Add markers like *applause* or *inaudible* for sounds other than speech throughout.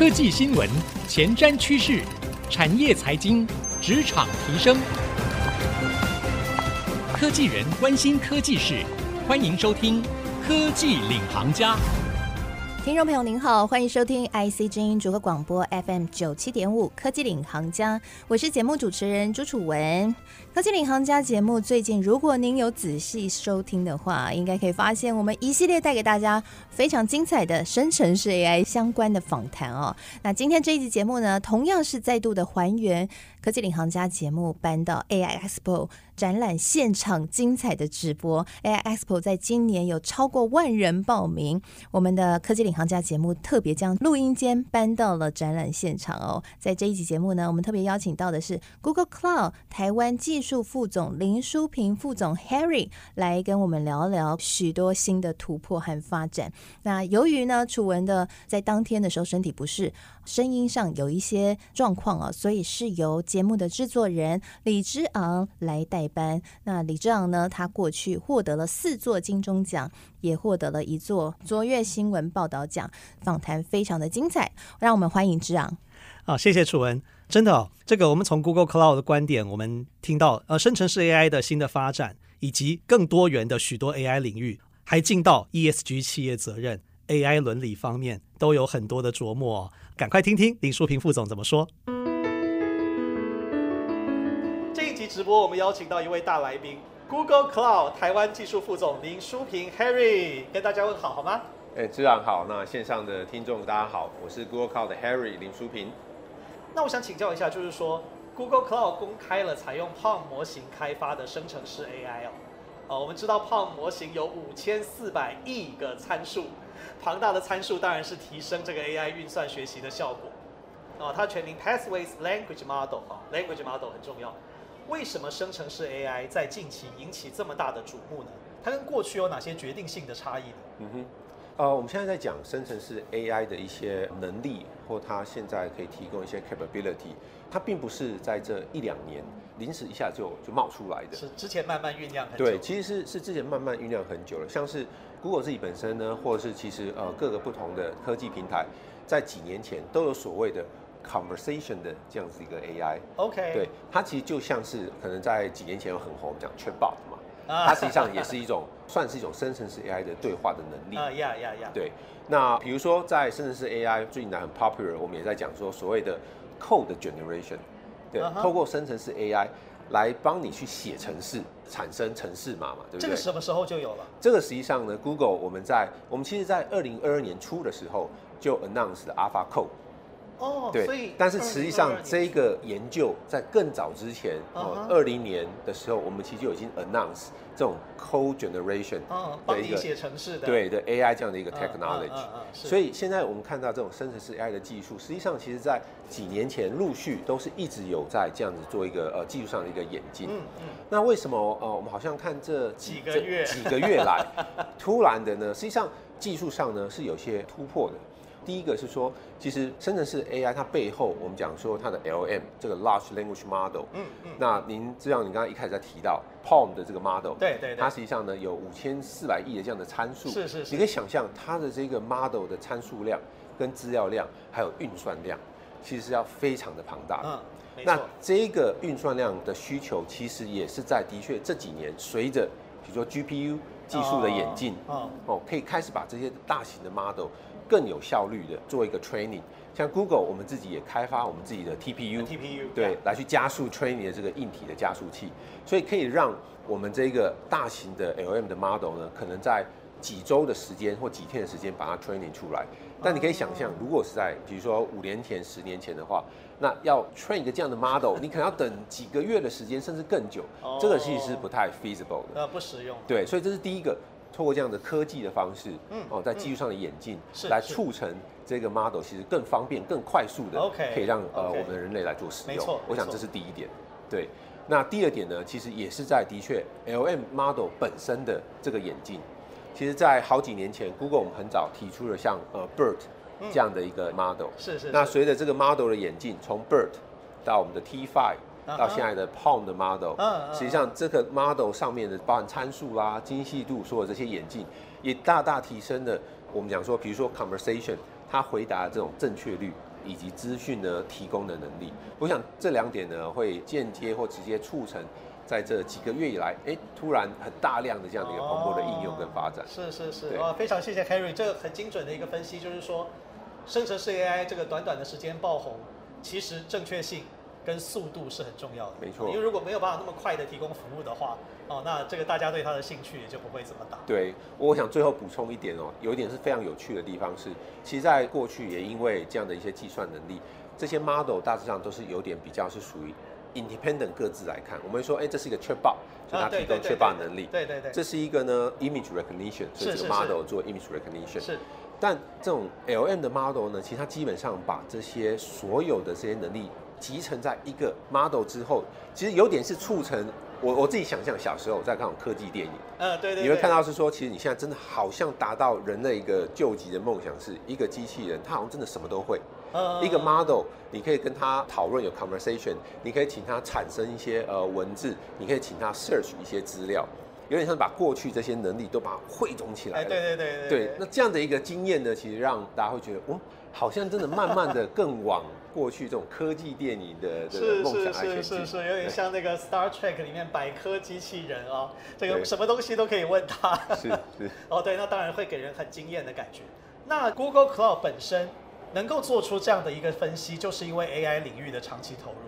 科技新闻、前瞻趋势、产业财经、职场提升，科技人关心科技事，欢迎收听《科技领航家》。听众朋友您好，欢迎收听 IC 之音逐客广播 FM 九七点五科技领航家，我是节目主持人朱楚文。科技领航家节目最近，如果您有仔细收听的话，应该可以发现我们一系列带给大家非常精彩的生成式 AI 相关的访谈哦。那今天这一集节目呢，同样是再度的还原科技领航家节目搬到 AI Expo。展览现场精彩的直播，AI Expo 在今年有超过万人报名。我们的科技领航家节目特别将录音间搬到了展览现场哦。在这一集节目呢，我们特别邀请到的是 Google Cloud 台湾技术副总林书平副总 Harry 来跟我们聊聊许多新的突破和发展。那由于呢，楚文的在当天的时候身体不适。声音上有一些状况啊，所以是由节目的制作人李之昂来代班。那李之昂呢，他过去获得了四座金钟奖，也获得了一座卓越新闻报道奖。访谈非常的精彩，让我们欢迎之昂。啊，谢谢楚文，真的哦，这个我们从 Google Cloud 的观点，我们听到呃，生成式 AI 的新的发展，以及更多元的许多 AI 领域，还进到 ESG 企业责任。AI 伦理方面都有很多的琢磨，赶快听听林淑平副总怎么说。直播，我们邀请到一位大来宾，Google Cloud 台湾技术副总林书平 Harry，跟大家问好，好吗？哎，自然好。那线上的听众大家好，我是 Google Cloud 的 Harry 林书平。那我想请教一下，就是说 Google Cloud 公开了采用 PaLM 模型开发的生成式 AI 哦，哦，我们知道 PaLM 模型有五千四百亿个参数。庞大的参数当然是提升这个 AI 运算学习的效果。啊，它全名 Pathways Language Model 啊，Language Model 很重要。为什么生成式 AI 在近期引起这么大的瞩目呢？它跟过去有哪些决定性的差异呢？嗯哼，呃，我们现在在讲生成式 AI 的一些能力，或它现在可以提供一些 capability，它并不是在这一两年临时一下就就冒出来的，是之前慢慢酝酿很久。对，其实是是之前慢慢酝酿很久了，像是。Google 自己本身呢，或者是其实呃各个不同的科技平台，在几年前都有所谓的 conversation 的这样子一个 AI。OK。对，它其实就像是可能在几年前有很红，我们讲 Chatbot 嘛，它实际上也是一种 *laughs* 算是一种生成式 AI 的对话的能力。啊呀呀呀。对，那比如说在生成式 AI 最近来很 popular，我们也在讲说所谓的 code generation，对，uh huh. 透过生成式 AI。来帮你去写程式，产生程式码嘛，对不对？这个什么时候就有了？这个实际上呢，Google 我们在我们其实，在二零二二年初的时候就 announced 了 AlphaCode。哦，对，所以但是实际上这个研究在更早之前，哦，二零年的时候，我们其实就已经 announce 这种 code generation 的一个写程式的对的 AI 这样的一个 technology。所以现在我们看到这种生成式 AI 的技术，实际上其实在几年前陆续都是一直有在这样子做一个呃技术上的一个演进。嗯嗯。那为什么呃我们好像看这几个月几个月来突然的呢？实际上技术上呢是有些突破的。第一个是说，其实深圳市 AI 它背后，我们讲说它的 LM 这个 Large Language Model，嗯嗯，那您知道，你刚刚一开始在提到 PaLM 的这个 model，对对对，它实际上呢有五千四百亿的这样的参数，是是是，你可以想象它的这个 model 的参数量、跟资料量还有运算量，其实是要非常的庞大的。那这个运算量的需求，其实也是在的确这几年随着比如说 GPU 技术的演进，哦哦，可以开始把这些大型的 model 更有效率的做一个 training，像 Google，我们自己也开发我们自己的 TPU，TPU 对，来去加速 training 的这个硬体的加速器，所以可以让我们这个大型的 LM 的 model 呢，可能在几周的时间或几天的时间把它 training 出来。但你可以想象，如果是在比如说五年前、十年前的话，那要 train 一个这样的 model，*laughs* 你可能要等几个月的时间，甚至更久，这个其实是不太 feasible 的，呃，不实用。对，所以这是第一个。透过这样的科技的方式，嗯，哦，在技术上的演进，是来促成这个 model 其实更方便、更快速的，OK，可以让呃我们人类来做使用。没错，我想这是第一点。对，那第二点呢，其实也是在的确 LM model 本身的这个演进。其实，在好几年前，Google 我们很早提出了像呃 BERT 这样的一个 model。是是。那随着这个 model 的演进，从 BERT 到我们的 T5。到现在的 PaLM 的 model，实际上这个 model 上面的包含参数啦、精细度，所有这些眼镜，也大大提升了我们讲说，比如说 conversation，它回答的这种正确率，以及资讯呢提供的能力。我想这两点呢会间接或直接促成在这几个月以来，哎，突然很大量的这样的一个蓬勃的应用跟发展。是是是，哇，非常谢谢 Harry，这个很精准的一个分析，就是说生成式 AI 这个短短的时间爆红，其实正确性跟速度是很重要的。没错，因为如果没有办法那么快的提供服务的话。哦，那这个大家对它的兴趣也就不会这么大。对，我想最后补充一点哦，有一点是非常有趣的地方是，其实在过去也因为这样的一些计算能力，这些 model 大致上都是有点比较是属于 independent 各自来看。我们会说，哎，这是一个 chatbot，就它提供 chatbot 能力。对对对。这是一个呢 image recognition，所以这个 model 做 image recognition。是。但这种 LM 的 model 呢，其实它基本上把这些所有的这些能力集成在一个 model 之后，其实有点是促成。我我自己想象小时候在看科技电影，嗯，对对，你会看到是说，其实你现在真的好像达到人类一个救急的梦想，是一个机器人，它好像真的什么都会。一个 model，你可以跟他讨论有 conversation，你可以请他产生一些呃文字，你可以请他 search 一些资料，有点像把过去这些能力都把它汇总起来。哎对对对对。对，那这样的一个经验呢，其实让大家会觉得，哦，好像真的慢慢的更往。过去这种科技电影的这个梦想是是是是，有点像那个 Star Trek 里面百科机器人哦，这个什么东西都可以问他。是是。*laughs* 哦，对，那当然会给人很惊艳的感觉。那 Google Cloud 本身能够做出这样的一个分析，就是因为 AI 领域的长期投入。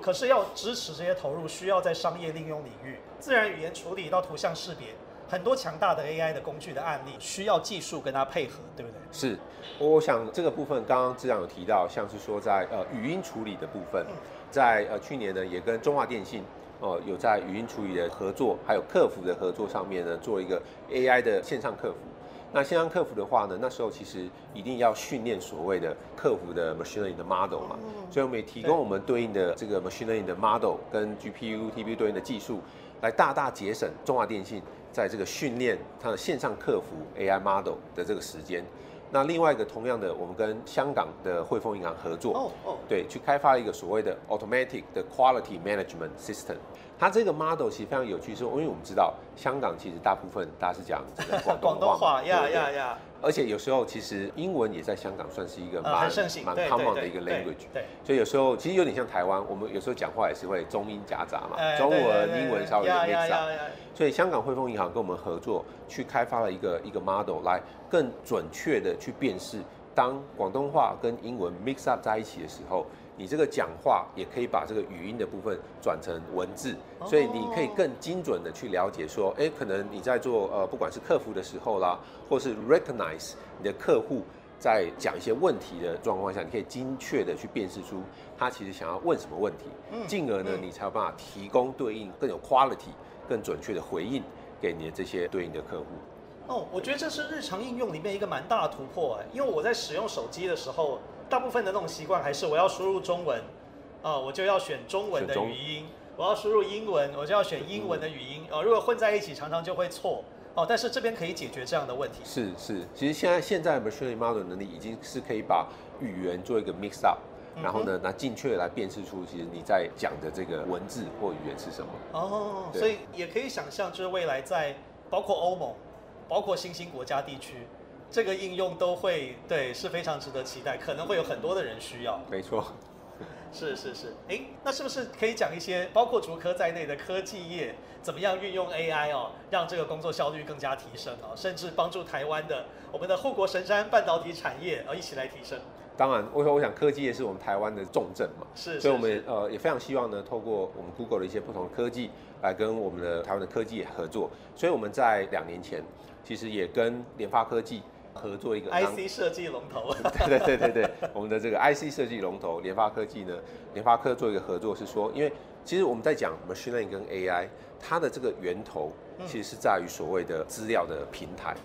哦，可是要支持这些投入，需要在商业应用领域，自然语言处理到图像识别。很多强大的 AI 的工具的案例，需要技术跟它配合，对不对？是，我想这个部分刚刚志长有提到，像是说在呃语音处理的部分，在呃去年呢也跟中华电信哦、呃、有在语音处理的合作，还有客服的合作上面呢做一个 AI 的线上客服。那线上客服的话呢，那时候其实一定要训练所谓的客服的 machine learning 的 model 嘛，所以我们也提供我们对应的这个 machine learning 的 model 跟 GPU、TPU 对应的技术，来大大节省中华电信。在这个训练它的线上客服 AI model 的这个时间，那另外一个同样的，我们跟香港的汇丰银行合作，哦哦，对，去开发一个所谓的 automatic 的 quality management system。它这个 model 其实非常有趣，是因为我们知道香港其实大部分大家是讲这个广东话，*laughs* 呀呀呀。而且有时候其实英文也在香港算是一个蛮蛮 common 的一个 language，对，所以有时候其实有点像台湾，我们有时候讲话也是会中英夹杂嘛，中文、英文稍微有 mix up。所以香港汇丰银行跟我们合作，去开发了一个一个 model 来更准确的去辨识，当广东话跟英文 mix up 在一起的时候。你这个讲话也可以把这个语音的部分转成文字，所以你可以更精准的去了解说，哎，可能你在做呃，不管是客服的时候啦，或是 recognize 你的客户在讲一些问题的状况下，你可以精确的去辨识出他其实想要问什么问题，进而呢，你才有办法提供对应更有 quality、更准确的回应给你的这些对应的客户。哦，我觉得这是日常应用里面一个蛮大的突破哎，因为我在使用手机的时候。大部分的那种习惯还是我要输入中文，啊、呃，我就要选中文的语音；我要输入英文，我就要选英文的语音。哦、呃，如果混在一起，常常就会错。哦、呃，但是这边可以解决这样的问题。是是，其实现在现在 machine learning model 能力已经是可以把语言做一个 mix up，然后呢，拿精确来辨识出其实你在讲的这个文字或语言是什么。哦，所以也可以想象，就是未来在包括欧盟，包括新兴国家地区。这个应用都会对，是非常值得期待，可能会有很多的人需要。没错，是是是，哎，那是不是可以讲一些包括竹科在内的科技业怎么样运用 AI 哦，让这个工作效率更加提升哦，甚至帮助台湾的我们的护国神山半导体产业呃一起来提升？当然，我说我想科技业是我们台湾的重镇嘛，是，是，所以我们呃也非常希望呢，透过我们 Google 的一些不同的科技来跟我们的台湾的科技业合作。所以我们在两年前其实也跟联发科技。合作一个 IC 设计龙头，*laughs* 对对对对对，我们的这个 IC 设计龙头联发科技呢，联发科做一个合作是说，因为其实我们在讲 machine learning 跟 AI，它的这个源头其实是在于所谓的资料的平台。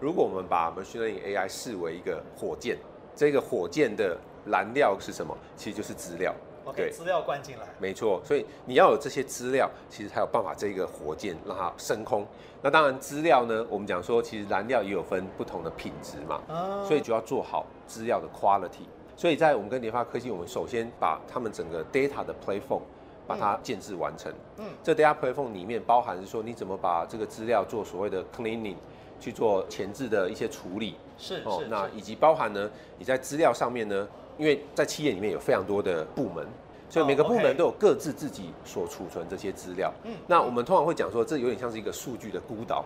如果我们把 machine learning AI 视为一个火箭，这个火箭的燃料是什么？其实就是资料。对，资料灌进来，没错，所以你要有这些资料，其实才有办法这个火箭让它升空。那当然，资料呢，我们讲说，其实燃料也有分不同的品质嘛，所以就要做好资料的 quality。所以在我们跟联发科技，我们首先把他们整个 data 的 platform 把它建制完成。嗯，这 data platform 里面包含是说，你怎么把这个资料做所谓的 cleaning，去做前置的一些处理。是哦，那以及包含呢，你在资料上面呢，因为在企业里面有非常多的部门，所以每个部门都有各自自己所储存这些资料。嗯，那我们通常会讲说，这有点像是一个数据的孤岛，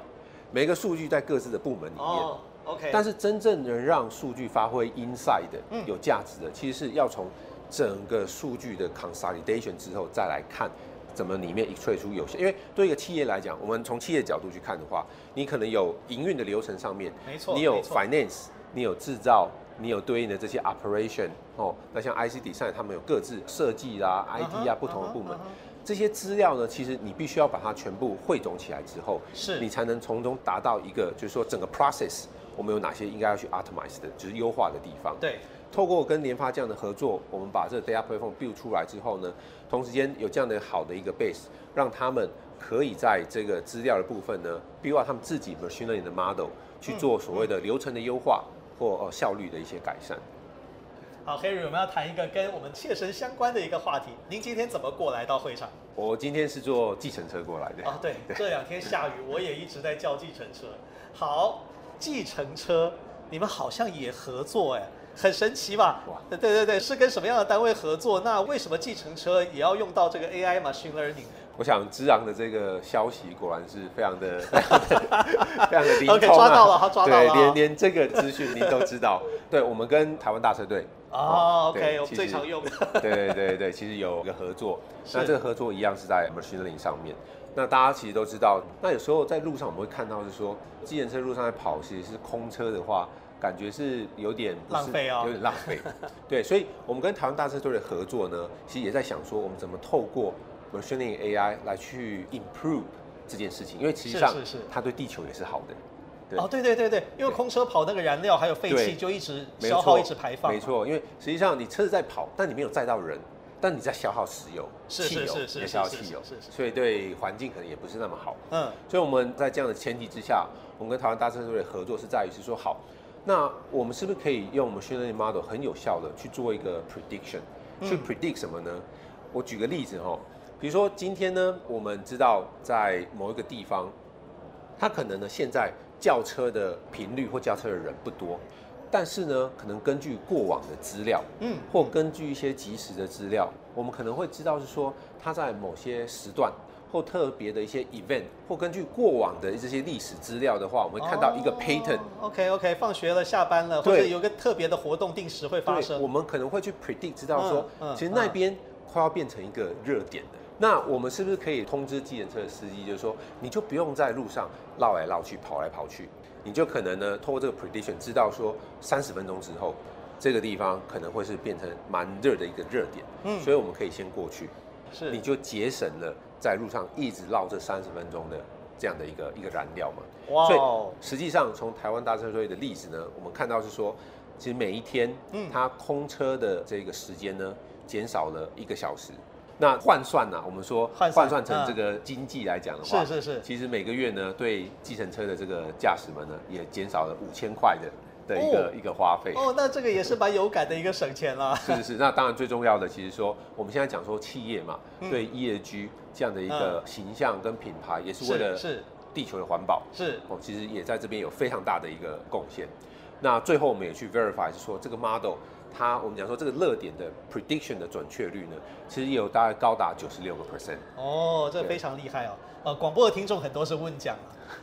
每个数据在各自的部门里面。哦，OK。但是真正能让数据发挥 inside 的、有价值的，其实是要从整个数据的 consolidation 之后再来看。怎么里面 extract 出有效？因为对一个企业来讲，我们从企业角度去看的话，你可能有营运的流程上面，没错，你有 finance，你有制造，你有对应的这些 operation 哦。那像 IC design，他们有各自设计啦、uh IT 啊不同的部门，uh uh. 这些资料呢，其实你必须要把它全部汇总起来之后，是你才能从中达到一个，就是说整个 process 我们有哪些应该要去 optimize 的，就是优化的地方。对。透过跟联发这样的合作，我们把这个 data platform build 出来之后呢，同时间有这样的好的一个 base，让他们可以在这个资料的部分呢，build 他们自己 machine learning 的 model 去做所谓的流程的优化或效率的一些改善。好，Harry，我们要谈一个跟我们切身相关的一个话题。您今天怎么过来到会场？我今天是坐计程车过来的。哦，对，对这两天下雨，我也一直在叫计程车。好，计程车，你们好像也合作哎。很神奇吧？哇，对对对，是跟什么样的单位合作？那为什么计程车也要用到这个 AI machine learning？我想之昂的这个消息果然是非常的、非常的、非常的灵通啊！OK，抓到了，他抓到了，对，连连这个资讯您都知道。*laughs* 对，我们跟台湾大车队哦，OK，我们最常用的。*laughs* 对对对对，其实有一个合作，那这个合作一样是在 machine learning 上面。那大家其实都知道，那有时候在路上我们会看到是说，计程车路上在跑，其实是空车的话。感觉是有点浪费哦，有点浪费。*laughs* 对，所以我们跟台湾大车队的合作呢，其实也在想说，我们怎么透过 machine learning AI 来去 improve 这件事情，因为实际上它对地球也是好的。对哦，对对对对，因为空车跑那个燃料还有废气就一直消耗，一直排放。没错，因为实际上你车子在跑，但你没有载到人，但你在消耗石油、汽油，也消耗汽油，所以对环境可能也不是那么好。嗯，所以我们在这样的前提之下，我们跟台湾大车队的合作是在于是说好。那我们是不是可以用 machine learning model 很有效的去做一个 prediction，去 predict 什么呢？我举个例子哈，比如说今天呢，我们知道在某一个地方，它可能呢现在叫车的频率或叫车的人不多，但是呢，可能根据过往的资料，嗯，或根据一些及时的资料，我们可能会知道是说它在某些时段。或特别的一些 event，或根据过往的这些历史资料的话，我们会看到一个 pattern。OK OK，放学了，下班了，或者有个特别的活动定时会发生。我们可能会去 predict，知道说，其实那边快要变成一个热点的。那我们是不是可以通知计程车的司机，就是说，你就不用在路上绕来绕去、跑来跑去，你就可能呢，透过这个 prediction 知道说，三十分钟之后，这个地方可能会是变成蛮热的一个热点。嗯，所以我们可以先过去，是，你就节省了。在路上一直绕这三十分钟的这样的一个一个燃料嘛，哇！所以实际上从台湾大车队的例子呢，我们看到是说，其实每一天，嗯，它空车的这个时间呢，减少了一个小时。那换算呢，我们说换算成这个经济来讲的话，是是是，其实每个月呢，对计程车的这个驾驶们呢，也减少了五千块的。的一个、哦、一个花费。哦，那这个也是蛮有感的一个省钱了。是是是，*laughs* 那当然最重要的，其实说我们现在讲说企业嘛，嗯、对 ESG 这样的一个形象跟品牌，也是为了是地球的环保是。哦，其实也在这边有非常大的一个贡献。那最后我们也去 verify 是说这个 model 它我们讲说这个热点的 prediction 的准确率呢，其实也有大概高达九十六个 percent。哦，这个非常厉害哦。呃，广播的听众很多是问讲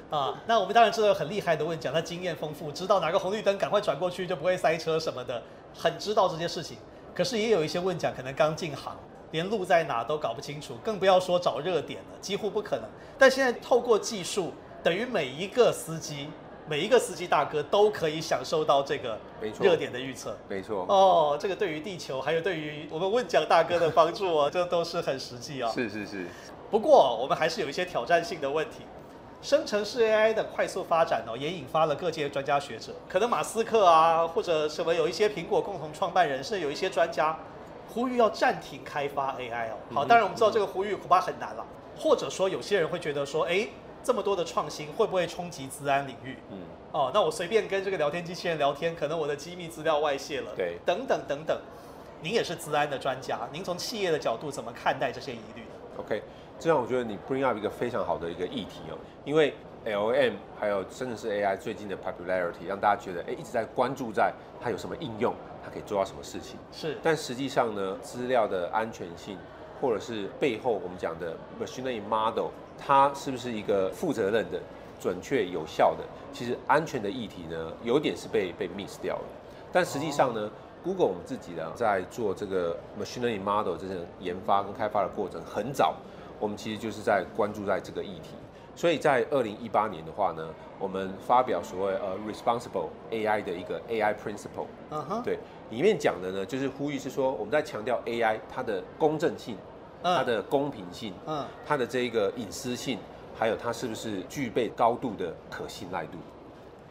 啊，那我们当然知道有很厉害的问讲，他经验丰富，知道哪个红绿灯赶快转过去就不会塞车什么的，很知道这些事情。可是也有一些问讲可能刚进行，连路在哪都搞不清楚，更不要说找热点了，几乎不可能。但现在透过技术，等于每一个司机，每一个司机大哥都可以享受到这个热点的预测。没错。哦，这个对于地球，还有对于我们问奖大哥的帮助哦，这都是很实际啊。*laughs* 是是是。不过我们还是有一些挑战性的问题。生成式 AI 的快速发展哦，也引发了各界专家学者，可能马斯克啊，或者什么有一些苹果共同创办人，甚至有一些专家呼吁要暂停开发 AI 哦。好，当然我们知道这个呼吁恐怕很难了。或者说有些人会觉得说，哎，这么多的创新会不会冲击资安领域？嗯，哦，那我随便跟这个聊天机器人聊天，可能我的机密资料外泄了。对，等等等等。您也是资安的专家，您从企业的角度怎么看待这些疑虑呢？OK。这样我觉得你 bring up 一个非常好的一个议题哦，因为 LLM 还有甚至是 AI 最近的 popularity，让大家觉得哎一直在关注在它有什么应用，它可以做到什么事情。是，但实际上呢，资料的安全性，或者是背后我们讲的 machine learning model，它是不是一个负责任的、准确有效的？其实安全的议题呢，有点是被被 miss 掉了。但实际上呢，哦，Google 我们自己呢，在做这个 machine learning model 这些研发跟开发的过程很早，我们其实就是在关注在这个议题。所以在二零一八年的话呢，我们发表所谓呃 responsible AI 的一个 AI principle，嗯哼，对，里面讲的呢就是呼吁是说我们在强调 AI 它的公正性，它的公平性，嗯，它的这个隐私性，还有它是不是具备高度的可信赖度。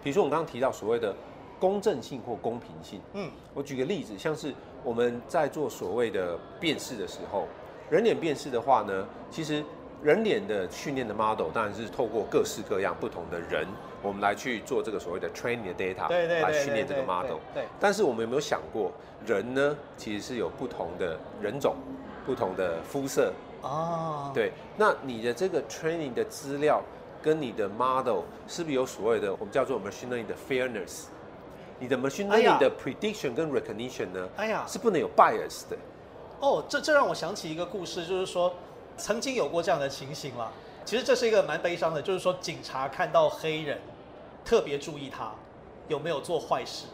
比如说我们刚刚提到所谓的公正性或公平性，嗯，我举个例子，像是我们在做所谓的辨识的时候，人脸辨识的话呢，其实。人脸的训练的 model 当然是透过各式各样不同的人，我们来去做这个所谓的 training 的 data，来训练这个 model。对。但是我们有没有想过，人呢其实是有不同的人种、不同的肤色。哦。对。那你的这个 training 的资料跟你的 model 是不是有所谓的我们叫做 machine learning 的 fairness？你的 machine learning 的 prediction 跟 recognition 呢？哎呀。是不能有 bias 的。哦，这这让我想起一个故事，就是说。曾经有过这样的情形了，其实这是一个蛮悲伤的，就是说警察看到黑人，特别注意他有没有做坏事。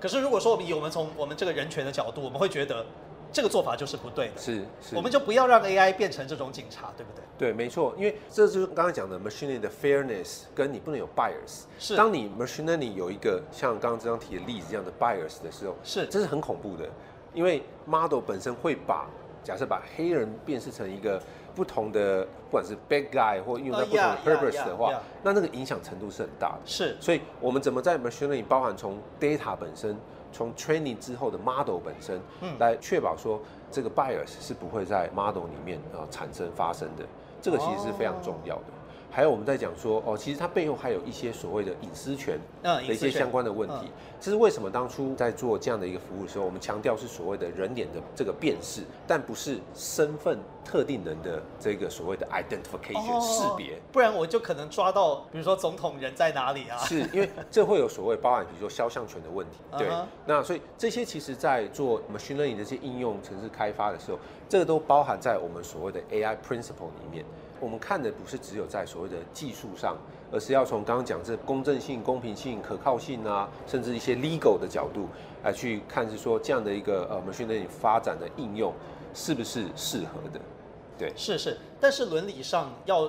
可是如果说我们以我们从我们这个人权的角度，我们会觉得这个做法就是不对的。是，是，我们就不要让 AI 变成这种警察，对不对？对，没错，因为这就是刚才讲的 machine learning 的 fairness，跟你不能有 bias。是，当你 machine learning 有一个像刚刚这张题的例子这样的 bias 的时候，是，这是很恐怖的，因为 model 本身会把。假设把黑人辨识成一个不同的，不管是 bad guy 或用在不同的 purpose 的话，那那个影响程度是很大的。是，所以我们怎么在 machine learning 包含从 data 本身，从 training 之后的 model 本身，来确保说这个 bias 是不会在 model 里面啊产生发生的，这个其实是非常重要的。还有我们在讲说哦，其实它背后还有一些所谓的隐私权的一些相关的问题。这是为什么当初在做这样的一个服务的时候，我们强调是所谓的人脸的这个辨识，但不是身份特定人的这个所谓的 identification 识别。不然我就可能抓到，比如说总统人在哪里啊？是因为这会有所谓包含，比如说肖像权的问题。*laughs* 对，那所以这些其实在做 machine learning 的这些应用程式开发的时候，这个都包含在我们所谓的 AI principle 里面。我们看的不是只有在所谓的技术上，而是要从刚刚讲这公正性、公平性、可靠性啊，甚至一些 legal 的角度来去看，是说这样的一个呃 machine learning 发展的应用是不是适合的？对，是是，但是伦理上要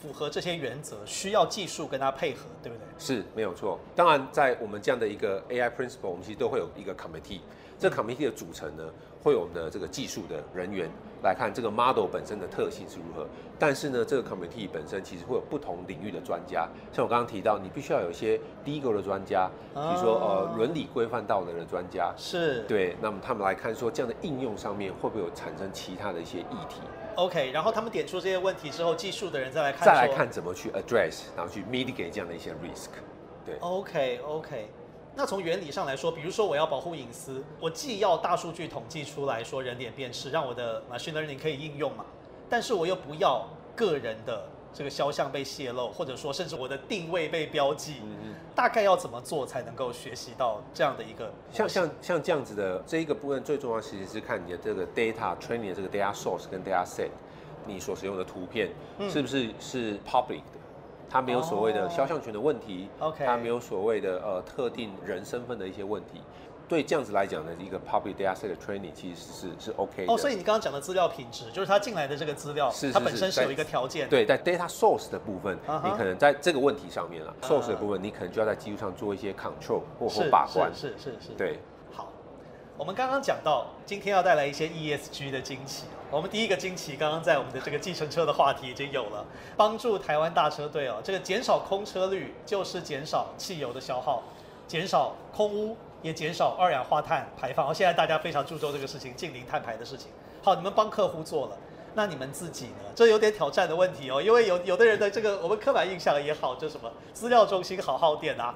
符合这些原则，需要技术跟它配合，对不对？是没有错。当然，在我们这样的一个 AI principle，我们其实都会有一个 committee。这 committee 的组成呢，会有我们的这个技术的人员来看这个 model 本身的特性是如何。但是呢，这个 committee 本身其实会有不同领域的专家，像我刚刚提到，你必须要有一些 legal 的专家，比如说呃伦理规范道德的专家，是对。那么他们来看说这样的应用上面会不会有产生其他的一些议题？OK，然后他们点出这些问题之后，技术的人再来看，再来看怎么去 address，然后去 mitigate 这样的一些 risk。对，OK OK。那从原理上来说，比如说我要保护隐私，我既要大数据统计出来说人脸辨识，让我的 machine learning 可以应用嘛，但是我又不要个人的这个肖像被泄露，或者说甚至我的定位被标记，嗯，大概要怎么做才能够学习到这样的一个像像像这样子的这一个部分，最重要其实是看你的这个 data training 的这个 data source 跟 data set，你所使用的图片是不是是 public 的。它没有所谓的肖像权的问题，OK，它没有所谓的呃特定人身份的一些问题，对这样子来讲呢一个 public data set 的 training 其实是是 OK 的。哦，所以你刚刚讲的资料品质，就是它进来的这个资料，是是是它本身是有一个条件。对，在 data source 的部分，uh -huh. 你可能在这个问题上面啊，source 的部分，你可能就要在技术上做一些 control 或或把关。是，是，是。对。我们刚刚讲到，今天要带来一些 ESG 的惊喜。我们第一个惊喜，刚刚在我们的这个计程车的话题已经有了，帮助台湾大车队哦，这个减少空车率就是减少汽油的消耗，减少空污，也减少二氧化碳排放。现在大家非常注重这个事情，近零碳排的事情。好，你们帮客户做了。那你们自己呢？这有点挑战的问题哦，因为有有的人的这个我们刻板印象也好，就什么资料中心好耗电啊，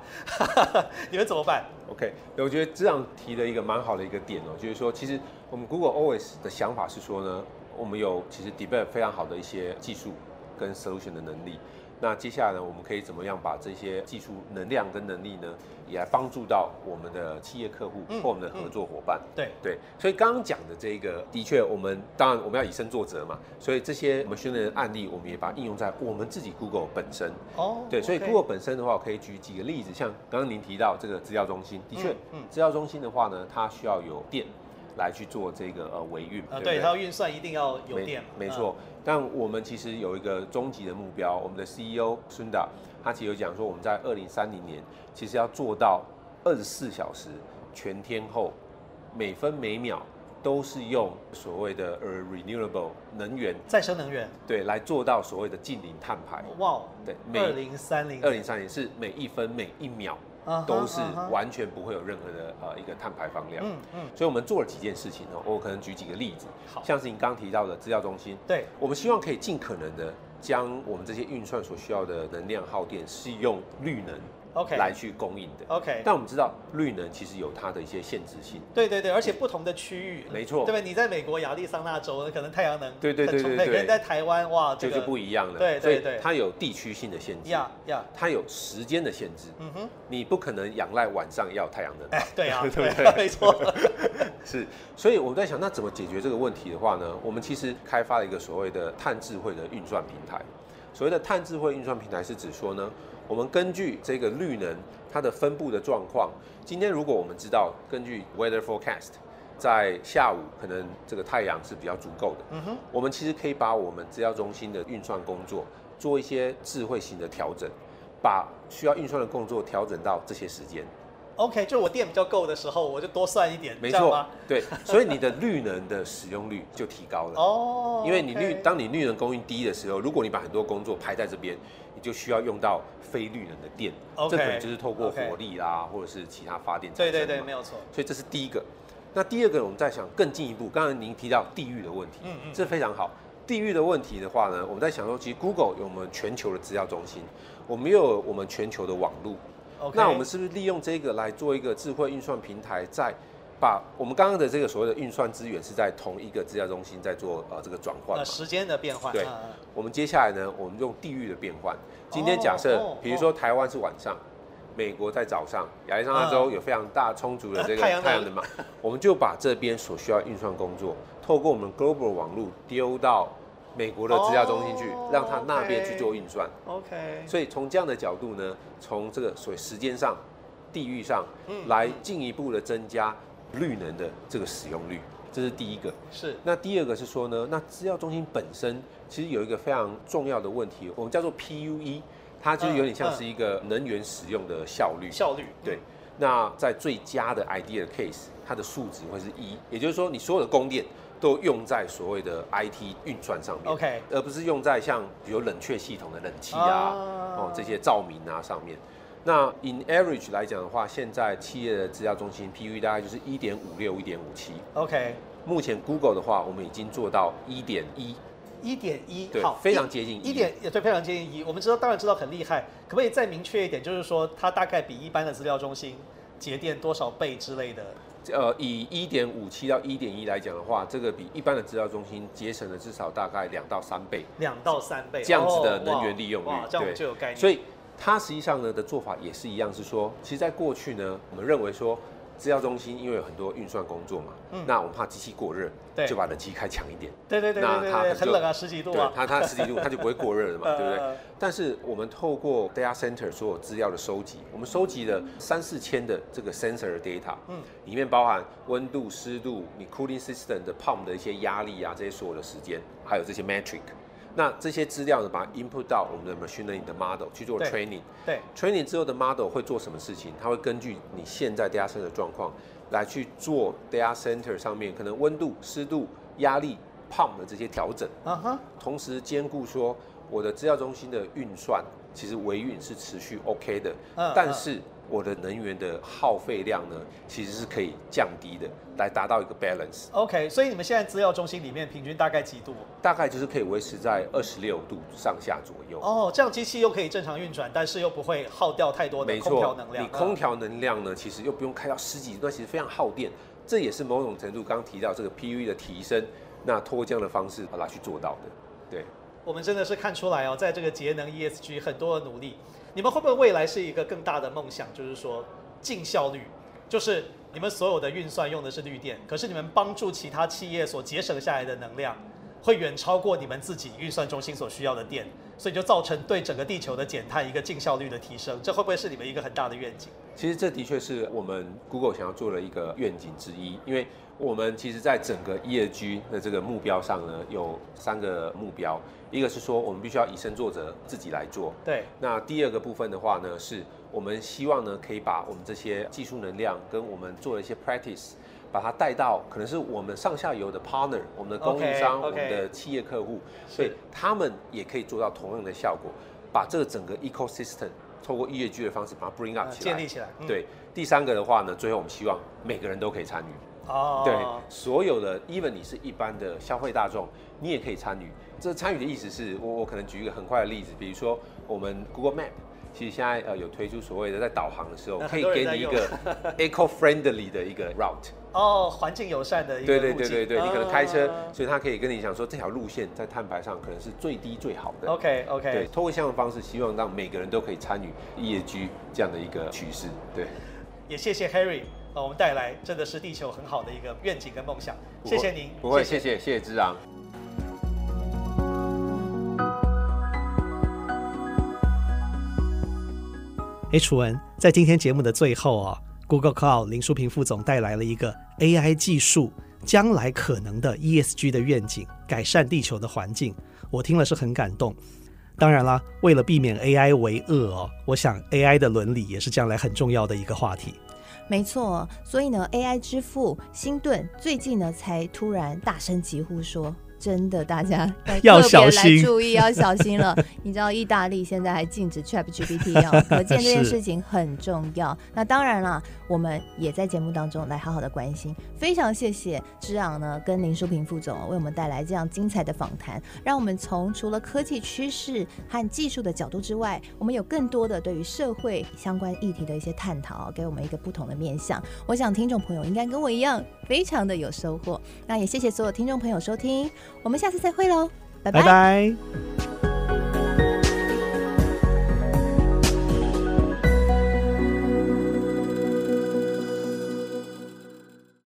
*laughs* 你们怎么办？OK，我觉得这样提的一个蛮好的一个点哦，就是说，其实我们 Google Always 的想法是说呢，我们有其实 develop 非常好的一些技术跟 solution 的能力，那接下来呢，我们可以怎么样把这些技术能量跟能力呢，也来帮助到我们的企业客户或我们的合作伙伴？嗯嗯、对对，所以刚刚讲的这个，的确，我们当然我们要以身作则嘛，所以这些我们训练的案例，我们也把它应用在我们自己 Google 本身。哦，对，所以 Google 本身的话，我可以举几个例子，像刚刚您提到这个资料中心，的确，嗯，资料中心的话呢，它需要有电。来去做这个呃维运啊，对，它要运算一定要有电，没错。嗯、但我们其实有一个终极的目标，我们的 CEO Sundar 他其实有讲说，我们在二零三零年其实要做到二十四小时全天候，每分每秒都是用所谓的呃 renewable 能源再生能源，对，来做到所谓的净零碳排。哇，对，二零三零，二零三零是每一分每一秒。都是完全不会有任何的呃一个碳排放量，嗯嗯，所以我们做了几件事情哦，我可能举几个例子，好，像是您刚提到的资料中心，对，我们希望可以尽可能的将我们这些运算所需要的能量耗电是用绿能。OK，来去供应的。OK，但我们知道绿能其实有它的一些限制性。对对对，而且不同的区域，没错，对不对？你在美国亚利桑那州，可能太阳能对对对对对，人在台湾哇，这就不一样了。对对对，它有地区性的限制，呀呀，它有时间的限制。嗯哼，你不可能仰赖晚上要太阳能。哎，对啊，*laughs* 对对，没错。*laughs* 是，所以我在想，那怎么解决这个问题的话呢？我们其实开发了一个所谓的碳智慧的运算平台。所谓的碳智慧运算平台是指说呢，我们根据这个绿能它的分布的状况，今天如果我们知道根据 weather forecast，在下午可能这个太阳是比较足够的，嗯哼，我们其实可以把我们资料中心的运算工作做一些智慧型的调整，把需要运算的工作调整到这些时间。OK，就我电比较够的时候，我就多算一点，没错，对，所以你的绿能的使用率就提高了哦。因为你绿，当你绿能供应低的时候，如果你把很多工作排在这边，你就需要用到非绿能的电。OK，这可能就是透过火力啦，或者是其他发电。对对对，没有错。所以这是第一个。那第二个，我们再想更进一步，刚才您提到地域的问题，嗯嗯，这非常好。地域的问题的话呢，我们在想说，其实 Google 有我们全球的资料中心，我们又有我们全球的网络。那我们是不是利用这个来做一个智慧运算平台，在把我们刚刚的这个所谓的运算资源是在同一个资料中心在做呃这个转换？呃时间的变换。对，我们接下来呢，我们用地域的变换。今天假设，比如说台湾是晚上，美国在早上，亚利桑那州有非常大充足的这个太阳能嘛，我们就把这边所需要运算工作，透过我们 global 网络丢到。美国的资料中心去，oh, 让他那边去做运算。OK。所以从这样的角度呢，从这个所谓时间上、地域上，来进一步的增加绿能的这个使用率，这是第一个。是。那第二个是说呢，那资料中心本身其实有一个非常重要的问题，我们叫做 PUE，它就是有点像是一个能源使用的效率。效率。对。那在最佳的 idea case，它的数值会是一，也就是说你所有的供电。都用在所谓的 IT 运算上面，OK，而不是用在像比如冷却系统的冷气啊，哦这些照明啊上面。那 in average 来讲的话，现在企业的资料中心 PUE 大概就是一点五六、一点五七，OK。目前 Google 的话，我们已经做到一点一，一点一，对，非常接近一点，也对，非常接近一。我们知道，当然知道很厉害，可不可以再明确一点？就是说，它大概比一般的资料中心节电多少倍之类的？呃，以一点五七到一点一来讲的话，这个比一般的资料中心节省了至少大概两到三倍，两到三倍这样子的能源利用率，哦、这样就有概念。所以它实际上呢的做法也是一样，是说，其实在过去呢，我们认为说。资料中心因为有很多运算工作嘛，嗯，那我们怕机器过热，对，就把冷气开强一点，对对对，那它很冷啊，十几度啊，它它十几度，它就不会过热了嘛，*laughs* 对不对？但是我们透过 data center 所有资料的收集，我们收集了三四千的这个 sensor data，嗯，里面包含温度、湿度，你 cooling system 的 pump 的一些压力啊，这些所有的时间，还有这些 metric。那这些资料呢，把它 input 到我们的 machine learning 的 model 去做 training。对。training 之后的 model 会做什么事情？它会根据你现在 data center 的状况来去做 data center 上面可能温度、湿度、压力、pump 的这些调整。嗯哼。同时兼顾说我的资料中心的运算，其实维运是持续 OK 的。嗯。但是。我的能源的耗费量呢，其实是可以降低的，来达到一个 balance。OK，所以你们现在资料中心里面平均大概几度？大概就是可以维持在二十六度上下左右。哦，这样机器又可以正常运转，但是又不会耗掉太多的空调能量。你空调能量呢，其实又不用开到十几度，那其实非常耗电。这也是某种程度刚刚提到这个 PUE 的提升，那通过这样的方式来去做到的。对。我们真的是看出来哦，在这个节能 ESG 很多的努力，你们会不会未来是一个更大的梦想？就是说，净效率，就是你们所有的运算用的是绿电，可是你们帮助其他企业所节省下来的能量，会远超过你们自己运算中心所需要的电，所以就造成对整个地球的减碳一个净效率的提升。这会不会是你们一个很大的愿景？其实这的确是我们 Google 想要做的一个愿景之一，因为我们其实在整个 ESG 的这个目标上呢，有三个目标，一个是说我们必须要以身作则，自己来做。对。那第二个部分的话呢，是我们希望呢可以把我们这些技术能量跟我们做的一些 practice。把它带到可能是我们上下游的 partner，我们的供应商，okay, okay, 我们的企业客户，所以他们也可以做到同样的效果，把这个整个 ecosystem 透过 ESG 的方式把它 bring up 起来，建立起来。嗯、对，第三个的话呢，最后我们希望每个人都可以参与。哦。对，所有的，even 你是一般的消费大众，你也可以参与。这参与的意思是我我可能举一个很快的例子，比如说我们 Google Map。其实现在呃有推出所谓的在导航的时候，可以给你一个 *laughs* *laughs* eco-friendly 的一个 route 哦，环境友善的。对对对对对，你可能开车，所以他可以跟你讲说这条路线在碳排上可能是最低最好的。OK OK。对，通过这样的方式，希望让每个人都可以参与 ESG 这样的一个趋势。对。也谢谢 Harry，呃，我们带来真的是地球很好的一个愿景跟梦想。谢谢您。不会，谢谢谢谢之昂。哎，楚文，在今天节目的最后啊，Google Cloud 林淑平副总带来了一个 AI 技术将来可能的 ESG 的愿景，改善地球的环境，我听了是很感动。当然啦，为了避免 AI 为恶哦，我想 AI 的伦理也是将来很重要的一个话题。没错，所以呢，AI 之父辛顿最近呢才突然大声疾呼说。真的，大家 *laughs* 要小心，注意要小心了。*laughs* 你知道意大利现在还禁止 ChatGPT 哦，可见这件事情很重要。那当然了，我们也在节目当中来好好的关心。非常谢谢之昂呢，跟林淑萍副总为我们带来这样精彩的访谈，让我们从除了科技趋势和技术的角度之外，我们有更多的对于社会相关议题的一些探讨，给我们一个不同的面向。我想听众朋友应该跟我一样，非常的有收获。那也谢谢所有听众朋友收听。我们下次再会喽，拜拜。